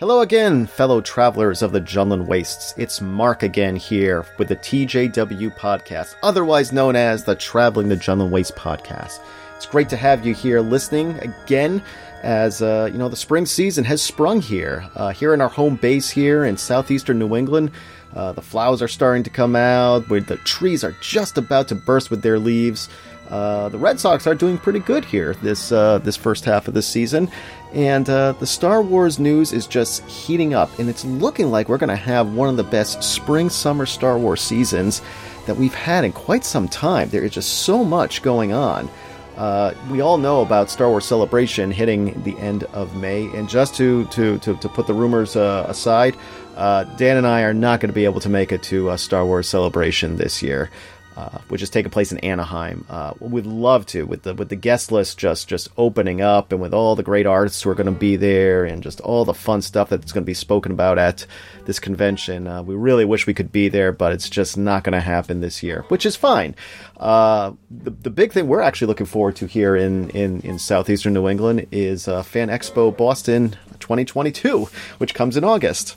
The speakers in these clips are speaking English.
Hello again, fellow travelers of the Jundland Wastes. It's Mark again here with the TJW podcast, otherwise known as the Traveling the Jundland Waste podcast. It's great to have you here listening again as, uh, you know, the spring season has sprung here. Uh, here in our home base here in southeastern New England, uh, the flowers are starting to come out, where the trees are just about to burst with their leaves. Uh, the Red Sox are doing pretty good here this uh, this first half of the season, and uh, the Star Wars news is just heating up, and it's looking like we're going to have one of the best spring summer Star Wars seasons that we've had in quite some time. There is just so much going on. Uh, we all know about Star Wars Celebration hitting the end of May, and just to to to, to put the rumors uh, aside, uh, Dan and I are not going to be able to make it to Star Wars Celebration this year uh, which is taking place in Anaheim. Uh, we'd love to with the with the guest list just just opening up and with all the great artists who are going to be there and just all the fun stuff that's going to be spoken about at this convention. Uh, we really wish we could be there, but it's just not going to happen this year, which is fine. Uh, the the big thing we're actually looking forward to here in in, in southeastern New England is uh, Fan Expo Boston 2022, which comes in August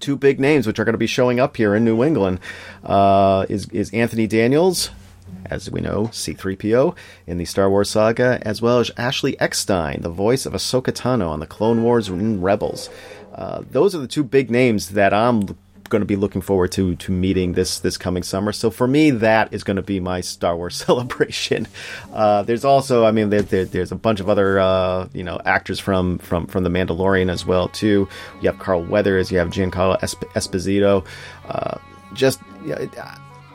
two big names which are going to be showing up here in New England uh, is is Anthony Daniels, as we know, C3PO in the Star Wars saga, as well as Ashley Eckstein, the voice of Ahsoka Tano on the Clone Wars and Rebels. Uh, those are the two big names that I'm going to be looking forward to to meeting this this coming summer. So for me, that is going to be my Star Wars celebration. Uh, there's also, I mean, there, there, there's a bunch of other uh, you know actors from from from the Mandalorian as well too. You have Carl Weathers, you have Giancarlo Esp- Esposito. Uh, just,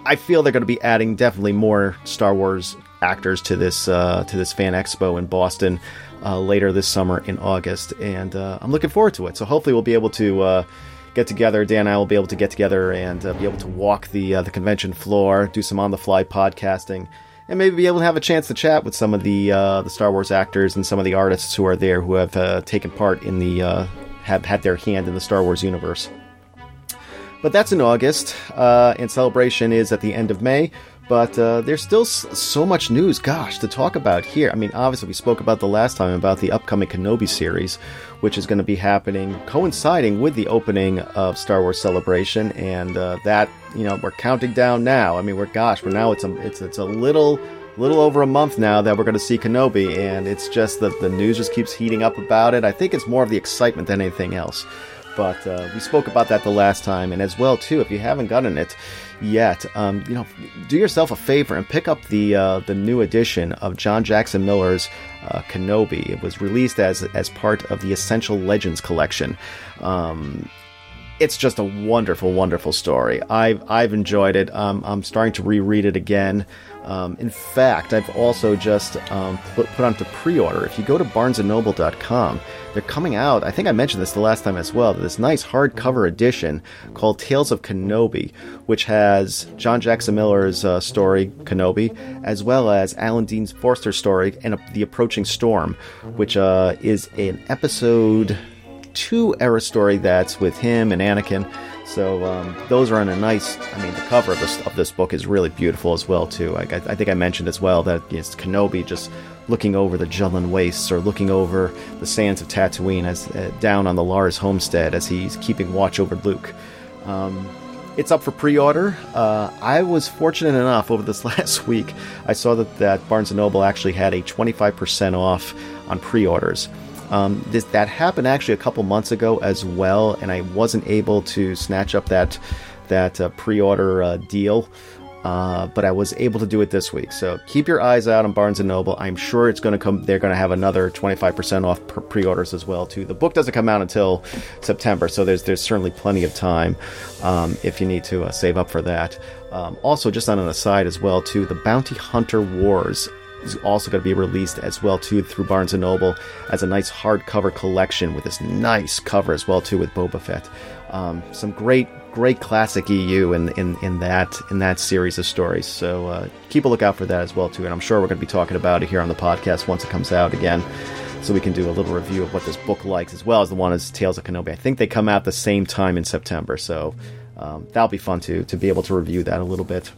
I feel they're going to be adding definitely more Star Wars actors to this uh, to this fan expo in Boston. Uh, later this summer in August, and uh, I'm looking forward to it. So hopefully we'll be able to get together. Dan and I will be able to get together and uh, be able to walk the uh, the convention floor, do some on the fly podcasting, and maybe be able to have a chance to chat with some of the uh, the Star Wars actors and some of the artists who are there who have uh, taken part in the uh, have had their hand in the Star Wars universe. But that's in August, uh, and Celebration is at the end of May. But uh, there's still so much news, gosh, to talk about here. I mean, obviously, we spoke about the last time about the upcoming Kenobi series, which is going to be happening coinciding with the opening of Star Wars Celebration, and uh, that you know we're counting down now. I mean, we're gosh, we're now it's a it's it's a little little over a month now that we're going to see Kenobi, and it's just that the news just keeps heating up about it. I think it's more of the excitement than anything else. But uh, we spoke about that the last time, and as well too. If you haven't gotten it yet, um, you know, do yourself a favor and pick up the uh, the new edition of John Jackson Miller's uh, Kenobi. It was released as as part of the Essential Legends collection. Um, it's just a wonderful, wonderful story. I've I've enjoyed it. Um, I'm starting to reread it again. Um, in fact, I've also just um, put, put onto pre-order. If you go to BarnesandNoble.com, they're coming out. I think I mentioned this the last time as well. This nice hardcover edition called Tales of Kenobi, which has John Jackson Miller's uh, story Kenobi, as well as Alan Dean Foster's story and The Approaching Storm, which uh, is an episode two era story that's with him and Anakin. So um, those are on a nice. I mean, the cover of this of this book is really beautiful as well too. I, I think I mentioned as well that it's Kenobi just looking over the Jundland wastes or looking over the sands of Tatooine as uh, down on the Lars homestead as he's keeping watch over Luke. Um, it's up for pre-order. Uh, I was fortunate enough over this last week. I saw that that Barnes and Noble actually had a 25% off on pre-orders. Um, this that happened actually a couple months ago as well, and I wasn't able to snatch up that that uh, pre-order uh, deal. Uh, but I was able to do it this week. So keep your eyes out on Barnes and Noble. I'm sure it's going to come. They're going to have another 25% off pre-orders as well too. The book doesn't come out until September, so there's there's certainly plenty of time um, if you need to uh, save up for that. Um, also, just on an aside as well too, the Bounty Hunter Wars is also going to be released as well too through Barnes and Noble as a nice hardcover collection with this nice cover as well too with Boba Fett. Um, some great great classic EU in, in, in that in that series of stories. So uh, keep a lookout for that as well too. And I'm sure we're going to be talking about it here on the podcast once it comes out again. So we can do a little review of what this book likes as well as the one as Tales of Kenobi. I think they come out the same time in September, so um, that'll be fun to to be able to review that a little bit.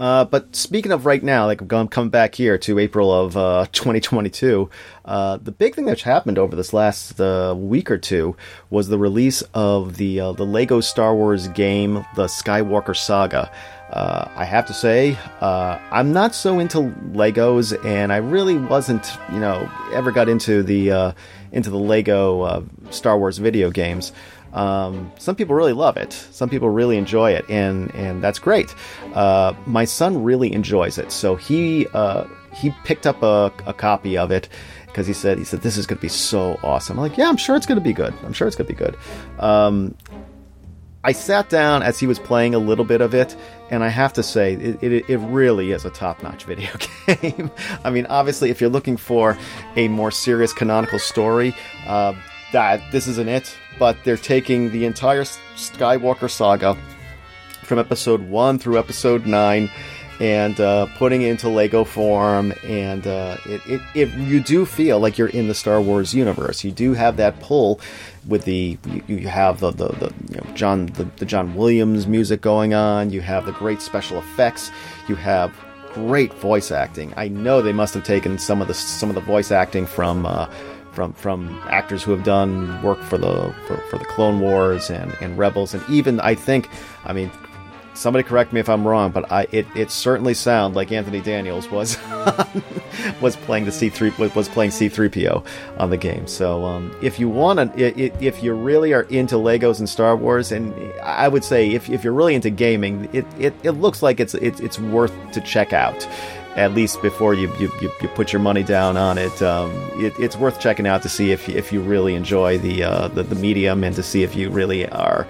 Uh, but speaking of right now, like I'm coming back here to April of uh, 2022, uh, the big thing that's happened over this last uh, week or two was the release of the uh, the Lego Star Wars game, the Skywalker Saga. Uh, I have to say, I'm not so into Legos, and I really wasn't, you know, ever got into the into the Lego Star Wars video games. Um, some people really love it. Some people really enjoy it, and and that's great. Uh, my son really enjoys it, so he uh, he picked up a, a copy of it because he said he said this is going to be so awesome. I'm like, yeah, I'm sure it's going to be good. I'm sure it's going to be good. Um, I sat down as he was playing a little bit of it, and I have to say, it, it, it really is a top notch video game. I mean, obviously, if you're looking for a more serious canonical story, uh, that this isn't it but they're taking the entire Skywalker saga from episode 1 through episode 9 and uh, putting it into Lego form, and uh, it, it, it, you do feel like you're in the Star Wars universe. You do have that pull with the you, you have the the, the you know, John the, the John Williams music going on. You have the great special effects. You have great voice acting. I know they must have taken some of the some of the voice acting from. Uh, from from actors who have done work for the for, for the Clone Wars and, and Rebels, and even I think, I mean, somebody correct me if I'm wrong, but I it, it certainly sounded like Anthony Daniels was was playing the C3 was playing C3PO on the game. So um, if you want to, if you really are into Legos and Star Wars, and I would say if, if you're really into gaming, it, it, it looks like it's, it's it's worth to check out at least before you, you, you, you, put your money down on it, um, it, it's worth checking out to see if, if you really enjoy the, uh, the, the medium and to see if you really are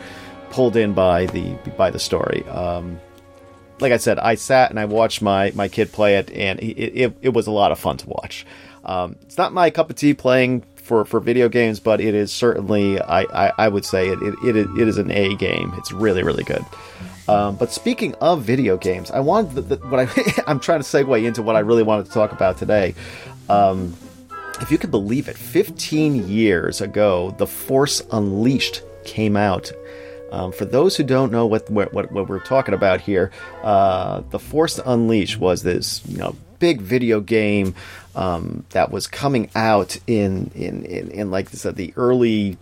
pulled in by the by the story. Um, like I said, I sat and I watched my, my kid play it, and it, it, it was a lot of fun to watch. Um, it's not my cup of tea playing for, for video games, but it is certainly I, I, I would say it, it, it is an A game. It's really really good. Um, but speaking of video games, I wanted the, the, what I I'm trying to segue into what I really wanted to talk about today. Um, if you could believe it, 15 years ago, The Force Unleashed came out. Um, for those who don't know what what, what, we're talking about here, uh, The Force Unleashed was this you know big video game um, that was coming out in in in, in like this, the early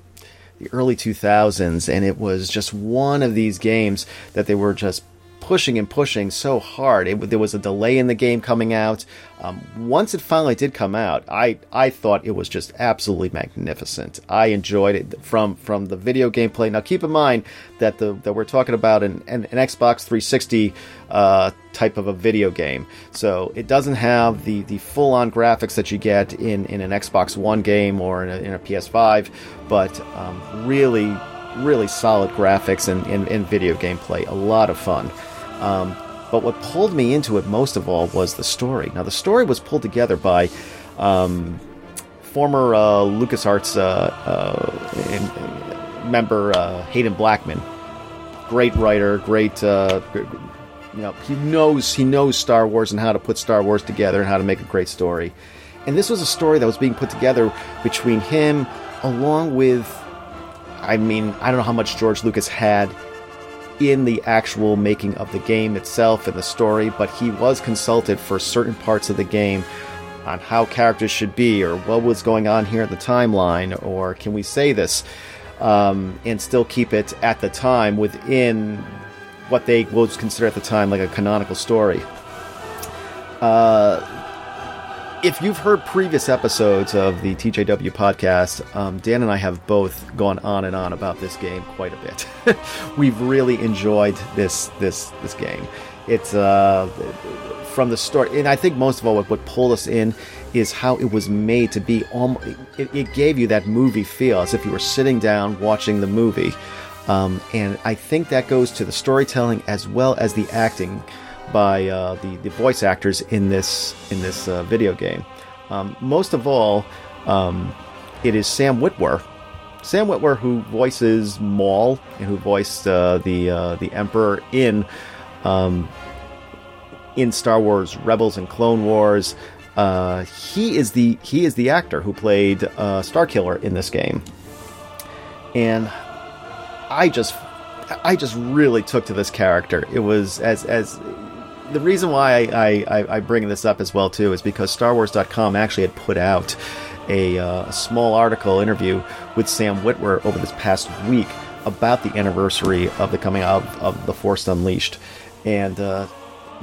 the early 2000s, and it was just one of these games that they were just pushing and pushing so hard. It, there was a delay in the game coming out. Um, once it finally did come out, I, I thought it was just absolutely magnificent. I enjoyed it from from the video gameplay. Now, keep in mind that the that we're talking about an, an, an Xbox 360 uh, type of a video game, so it doesn't have the, the full on graphics that you get in, in an Xbox One game or in a, in a PS5, but um, really really solid graphics and, and, and video gameplay. A lot of fun. Um, but what pulled me into it most of all was the story. Now, the story was pulled together by um, former uh, LucasArts uh, uh, member uh, Haden Blackman. Great writer, great. Uh, you know, he knows he knows Star Wars and how to put Star Wars together and how to make a great story. And this was a story that was being put together between him, along with, I mean, I don't know how much George Lucas had in the actual making of the game itself and the story, but he was consulted for certain parts of the game on how characters should be or what was going on here in the timeline or can we say this um, and still keep it at the time within what they would consider at the time like a canonical story. Uh, if you've heard previous episodes of the TJW podcast, um, Dan and I have both gone on and on about this game quite a bit. We've really enjoyed this this this game. It's uh, from the start, and I think most of all, what, what pulled us in is how it was made to be. Almost, it, it gave you that movie feel, as if you were sitting down watching the movie. Um, and I think that goes to the storytelling as well as the acting by uh, the the voice actors in this in this uh, video game. Um, most of all, um, it is Sam Witwer. Sam Witwer, who voices Maul and who voiced uh, the uh, the Emperor in um, in Star Wars Rebels and Clone Wars. Uh, he is the he is the actor who played uh, Starkiller in this game, and I just I just really took to this character. It was as as the reason why I, I, I bring this up as well too is because StarWars.com actually had put out a, uh, a small article interview with Sam Witwer over this past week about the anniversary of the coming out of, of The Force Unleashed. And uh,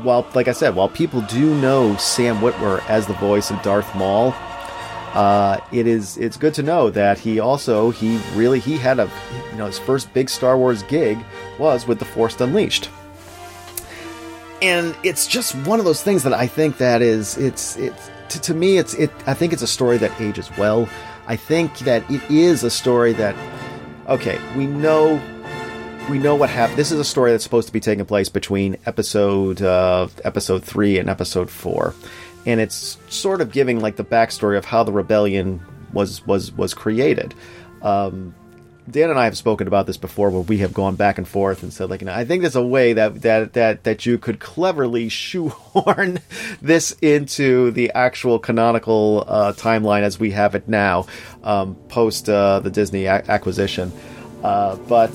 while, like I said, while people do know Sam Witwer as the voice of Darth Maul, uh, it is it's good to know that he also he really he had a you know his first big Star Wars gig was with The Force Unleashed. And it's just one of those things that I think that is it's it's to, to me it's it I think it's a story that ages well. I think that it is a story that okay, we know we know what happened. This is a story that's supposed to be taking place between episode uh, episode three and episode four, and it's sort of giving like the backstory of how the rebellion was was was created. Um, Dan and I have spoken about this before, where we have gone back and forth and said, like, you know, I think there's a way that that that that you could cleverly shoehorn this into the actual canonical uh, timeline as we have it now, um, post uh, the Disney a- acquisition. Uh, but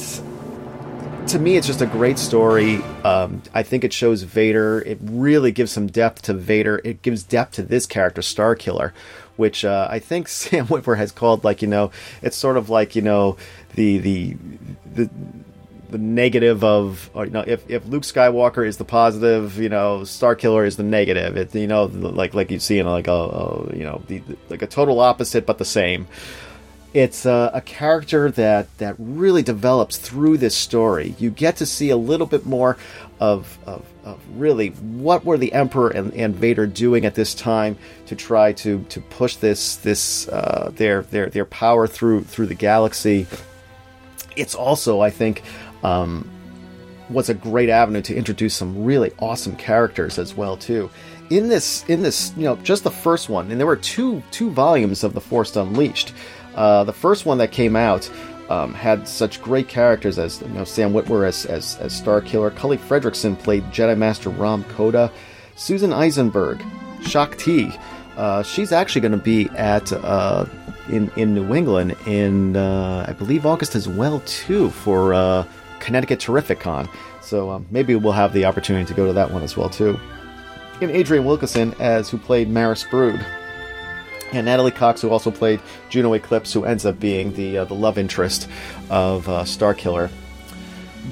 to me, it's just a great story. Um, I think it shows Vader. It really gives some depth to Vader. It gives depth to this character, Star Killer, which uh, I think Sam Witwer has called like you know, it's sort of like you know the the the the negative of or, you know if, if Luke Skywalker is the positive you know Star Killer is the negative it you know like like you see in like a, a you know the, like a total opposite but the same it's a, a, character that that really develops through this story you get to see a little bit more of, of, of really what were the Emperor and, and Vader doing at this time to try to to push this this uh, their their their power through through the galaxy it's also, I think, um, was a great avenue to introduce some really awesome characters as well too. In this, in this, you know, just the first one, and there were two two volumes of the Force Unleashed. Uh, the first one that came out um, had such great characters as you know Sam Witwer as as, as Star Killer, Cully Fredricksen played Jedi Master Rahm Kota, Susan Eisenberg, Shaak Ti. Uh, she's actually going to be at uh, in in New England in uh, I believe August as well too for uh, Connecticut Terrificon. So um, maybe we'll have the opportunity to go to that one as well too. And Adrienne Wilkinson as who played Maris Brood, and Natalie Cox who also played Juno Eclipse, who ends up being the uh, the love interest of uh, Starkiller.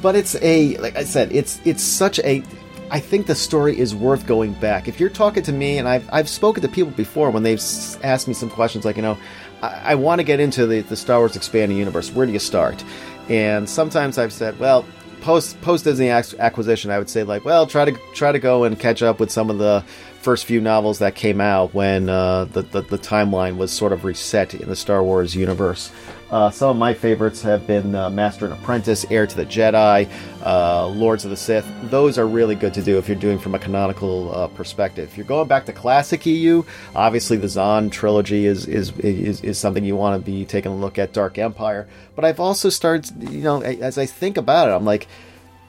But it's a like I said, it's it's such a I think the story is worth going back. If you're talking to me, and I've, I've spoken to people before when they've asked me some questions like, you know, I, I want to get into the, the Star Wars expanding universe. Where do you start? And sometimes I've said, well, post post Disney acquisition, I would say like, well, try to try to go and catch up with some of the first few novels that came out when uh, the, the, the timeline was sort of reset in the Star Wars universe. Uh, some of my favorites have been uh, Master and Apprentice, Heir to the Jedi, uh, Lords of the Sith. Those are really good to do if you're doing from a canonical uh, perspective. If you're going back to classic EU, obviously the Zahn trilogy is is is, is something you want to be taking a look at. Dark Empire, but I've also started, you know, as I think about it, I'm like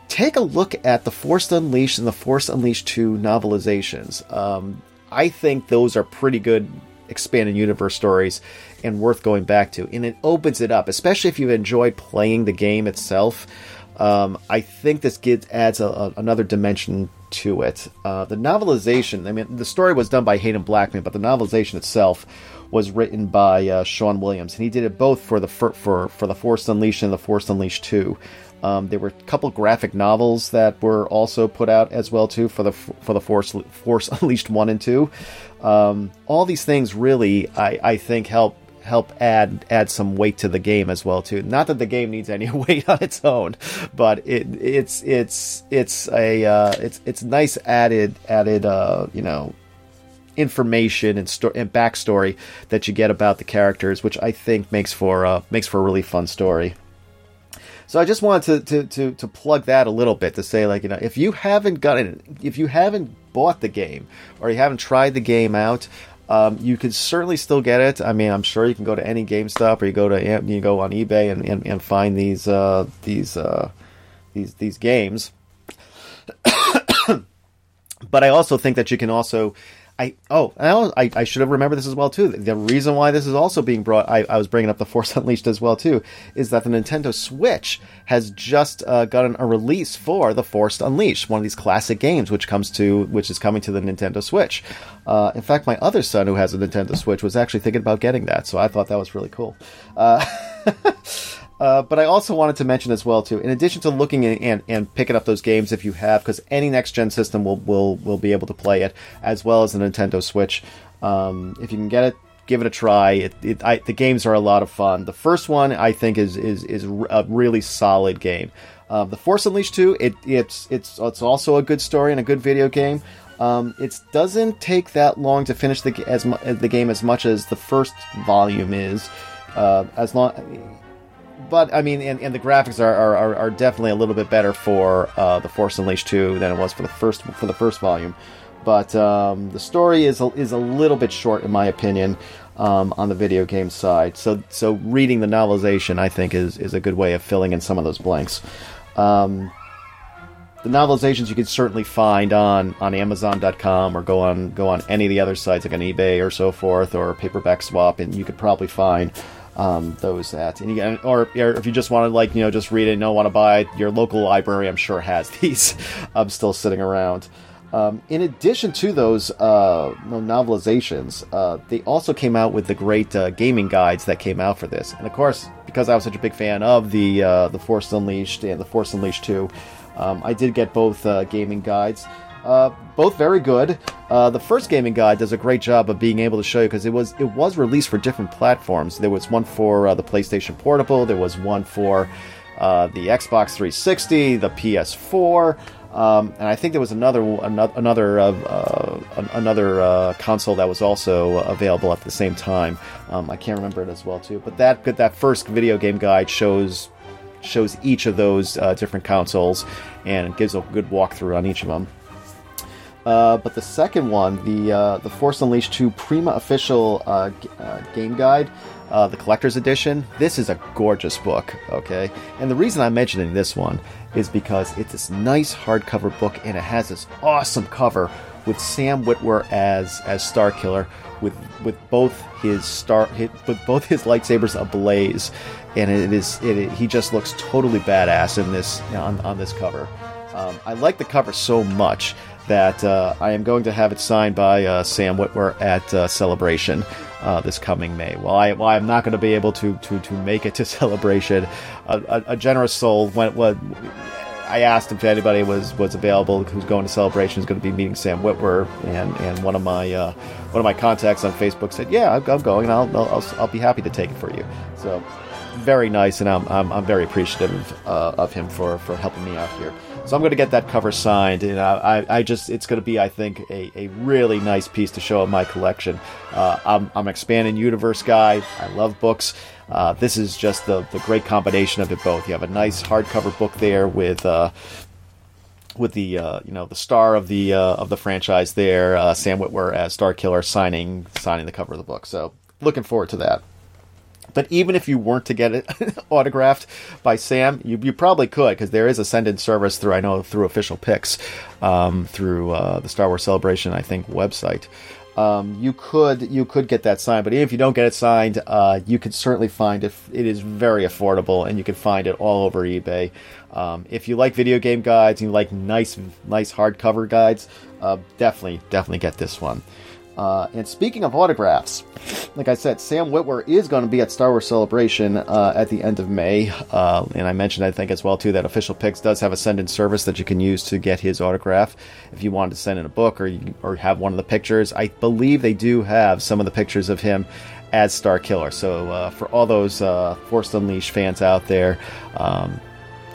take a look at the Force Unleashed and the Force Unleashed 2 novelizations. Um, I think those are pretty good expanded universe stories and worth going back to. And it opens it up, especially if you've enjoyed playing the game itself. Um, I think this gives adds a, a, another dimension to it. Uh, the novelization, I mean, the story was done by Haden Blackman, but the novelization itself was written by uh, Sean Williams, and he did it both for the for for, for the Force Unleashed and the Force Unleashed Two. Um, there were a couple graphic novels that were also put out as well too for the for the Force Force Unleashed one and two. Um, all these things really, I, I think, help help add add some weight to the game as well too. Not that the game needs any weight on its own, but it it's it's it's a uh, it's it's nice added added uh, you know information and, sto- and backstory that you get about the characters, which I think makes for uh, makes for a really fun story. So I just wanted to, to, to, to, plug that a little bit to say, like, you know, if you haven't gotten, if you haven't bought the game or you haven't tried the game out, um, you can certainly still get it. I mean, I'm sure you can go to any GameStop or you go to you go on eBay and, and, and find these uh, these uh, these these games. but I also think that you can also I oh I, I should have remembered this as well too. The reason why this is also being brought, I, I was bringing up the Force Unleashed as well too, is that the Nintendo Switch has just uh, gotten a release for the Force Unleashed, one of these classic games, which comes to which is coming to the Nintendo Switch. Uh, in fact, my other son, who has a Nintendo Switch, was actually thinking about getting that, so I thought that was really cool. Uh, Uh, but I also wanted to mention as well too, in addition to looking and, and, picking up those games if you have, because any next gen system will, will will be able to play it, as well as the Nintendo Switch. Um, if you can get it, give it a try. It, it I, the games are a lot of fun. The first one I think is is is a really solid game. Uh, the Force Unleashed 2, it, it's it's it's also a good story and a good video game. Um, it doesn't take that long to finish the as the game as much as the first volume is. Uh, as long but I mean, and, and the graphics are, are, are, definitely a little bit better for uh, the Force Unleashed 2 than it was for the first for the first volume. But um, the story is a, is a little bit short, in my opinion, um, on the video game side. So so reading the novelization, I think, is is a good way of filling in some of those blanks. Um, the novelizations you can certainly find on, on Amazon.com or go on go on any of the other sites like on eBay or so forth or Paperback Swap, and you could probably find um, those at. And or, or, if you just want to like you know just read it and don't want to buy it, your local library I'm sure has these. I'm still sitting around. Um, in addition to those uh, novelizations, uh, they also came out with the great uh, gaming guides that came out for this. And of course, because I was such a big fan of the uh, the Force Unleashed and the Force Unleashed 2, um, I did get both uh, gaming guides. Uh, both very good. Uh, the first gaming guide does a great job of being able to show you because it was it was released for different platforms. There was one for uh, the PlayStation Portable. There was one for uh, the Xbox 360, the PS4, um, and I think there was another another uh, uh, another console that was also available at the same time. Um, I can't remember it as well too. But that that first video game guide shows shows each of those different consoles and gives a good walkthrough on each of them. Uh, but the second one, the uh, the Force Unleashed 2 Prima official uh, g- uh, game guide, uh, the collector's edition, this is a gorgeous book. Okay, and the reason I'm mentioning this one is because it's this nice hardcover book, and it has this awesome cover with Sam Witwer as as Starkiller, with with both his star with both his lightsabers ablaze, and it is it, it, he just looks totally badass in this on on this cover. Um, I like the cover so much that uh, I am going to have it signed by uh, Sam Witwer at uh, Celebration uh, this coming May. While, I, while I'm not going to be able to, to, to make it to Celebration, a, a, a generous soul went, what I asked if anybody was, was available who's going to Celebration is going to be meeting Sam Witwer and, and one of my uh, one of my contacts on Facebook said, "Yeah, I'm, I'm going, I'll, I'll I'll be happy to take it for you." So very nice, and I'm I'm, I'm very appreciative uh, of him for, for helping me out here. So I'm going to get that cover signed, and I, I just it's going to be, I think, a, a really nice piece to show in my collection. Uh, I'm, I'm an expanding universe guy. I love books. Uh, this is just the the great combination of it both. You have a nice hardcover book there with. Uh, with the uh, you know the star of the uh, of the franchise there, uh, Sam Witwer as Starkiller signing signing the cover of the book. So looking forward to that. But even if you weren't to get it autographed by Sam, you, you probably could because there is a send-in service through I know through Official Pix um, through uh, the Star Wars Celebration I think website. Um, you could you could get that signed, but even if you don't get it signed, uh, you can certainly find it. It is very affordable, and you can find it all over eBay. Um, if you like video game guides and you like nice nice hardcover guides, uh, definitely definitely get this one. Uh, and speaking of autographs, like I said, Sam Witwer is going to be at Star Wars Celebration uh, at the end of May. Uh, and I mentioned, I think, as well, too, that Official Pix does have a send in service that you can use to get his autograph if you wanted to send in a book or, you, or have one of the pictures. I believe they do have some of the pictures of him as Star Killer. So uh, for all those uh, Force Unleashed fans out there, um,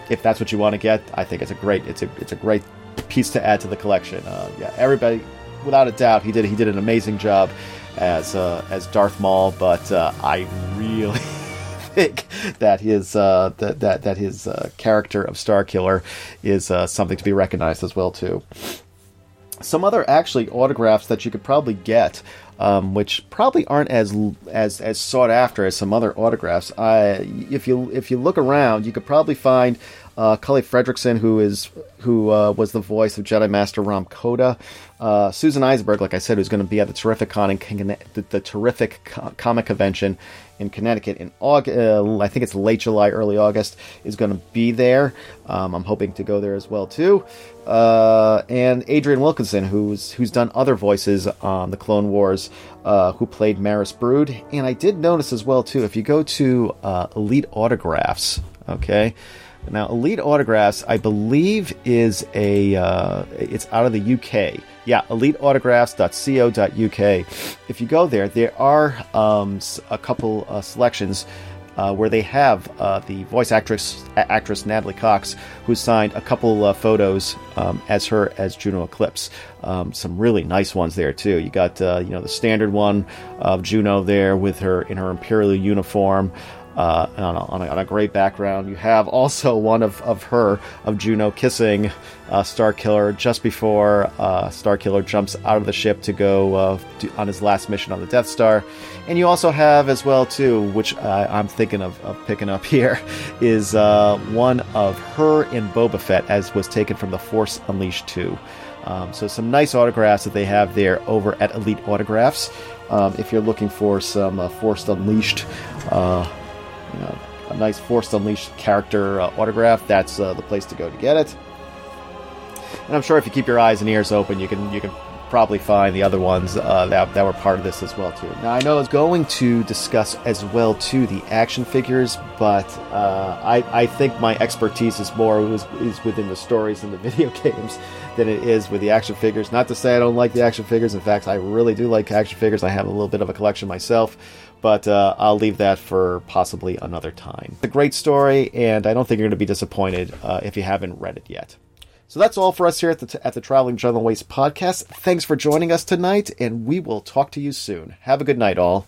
if that's what you want to get, I think it's a great it's a it's a great piece to add to the collection. Uh, yeah, everybody without a doubt, he did he did an amazing job as uh, as Darth Maul. But uh, I really think that his uh, that that that his uh, character of Star Killer is uh, something to be recognized as well too. Some other actually autographs that you could probably get um, which probably aren't as as as sought after as some other autographs. I, if you if you look around, you could probably find uh, Cully Fredricksen, who is who uh, was the voice of Jedi Master Rahm Kota, uh, Susan Eisenberg, like I said, who's going to be at the Terrificon in the, the Terrific Comic Convention in Connecticut in August. Uh, I think it's late July, early August, is going to be there. Um, I'm hoping to go there as well too. Uh, and Adrienne Wilkinson, who's who's done other voices on the Clone Wars, uh, who played Maris Brood. And I did notice as well too, if you go to Elite Autographs, okay. Now, Elite Autographs, I believe, is a uh, it's out of the UK. Yeah, eliteautographs.co.uk. If you go there, there are um, a couple uh, selections uh, where they have uh, the voice actress actress Natalie Cox, who signed a couple uh, photos um, as her as Juno Eclipse. Um, some really nice ones there too. You got uh, you know the standard one of Juno there with her in her imperial uniform uh, on, a, on, a, on, a, great background. You have also one of, of her, of Juno, kissing uh, Starkiller just before uh, Starkiller jumps out of the ship to go uh, to, on his last mission on the Death Star. And you also have as well too, which I'm thinking of, of, picking up here, is uh, one of her in Boba Fett as was taken from the Force Unleashed 2. Um, so some nice autographs that they have there over at Elite Autographs. Um, if you're looking for some uh, Force Unleashed uh, you know, a nice Force Unleashed character uh, autograph, that's uh, the place to go to get it. And I'm sure if you keep your eyes and ears open, you can you can probably find the other ones uh, that, that were part of this as well too. Now I know I was going to discuss as well too the action figures, but uh, I, I think my expertise is more is, is within the stories and the video games than it is with the action figures. Not to say I don't like the action figures. In fact, I really do like action figures. I have a little bit of a collection myself but uh, I'll leave that for possibly another time. It's a great story, and I don't think you're going to be disappointed uh, if you haven't read it yet. So that's all for us here at the, at the Traveling Jundland Waste podcast. Thanks for joining us tonight, and we will talk to you soon. Have a good night, all.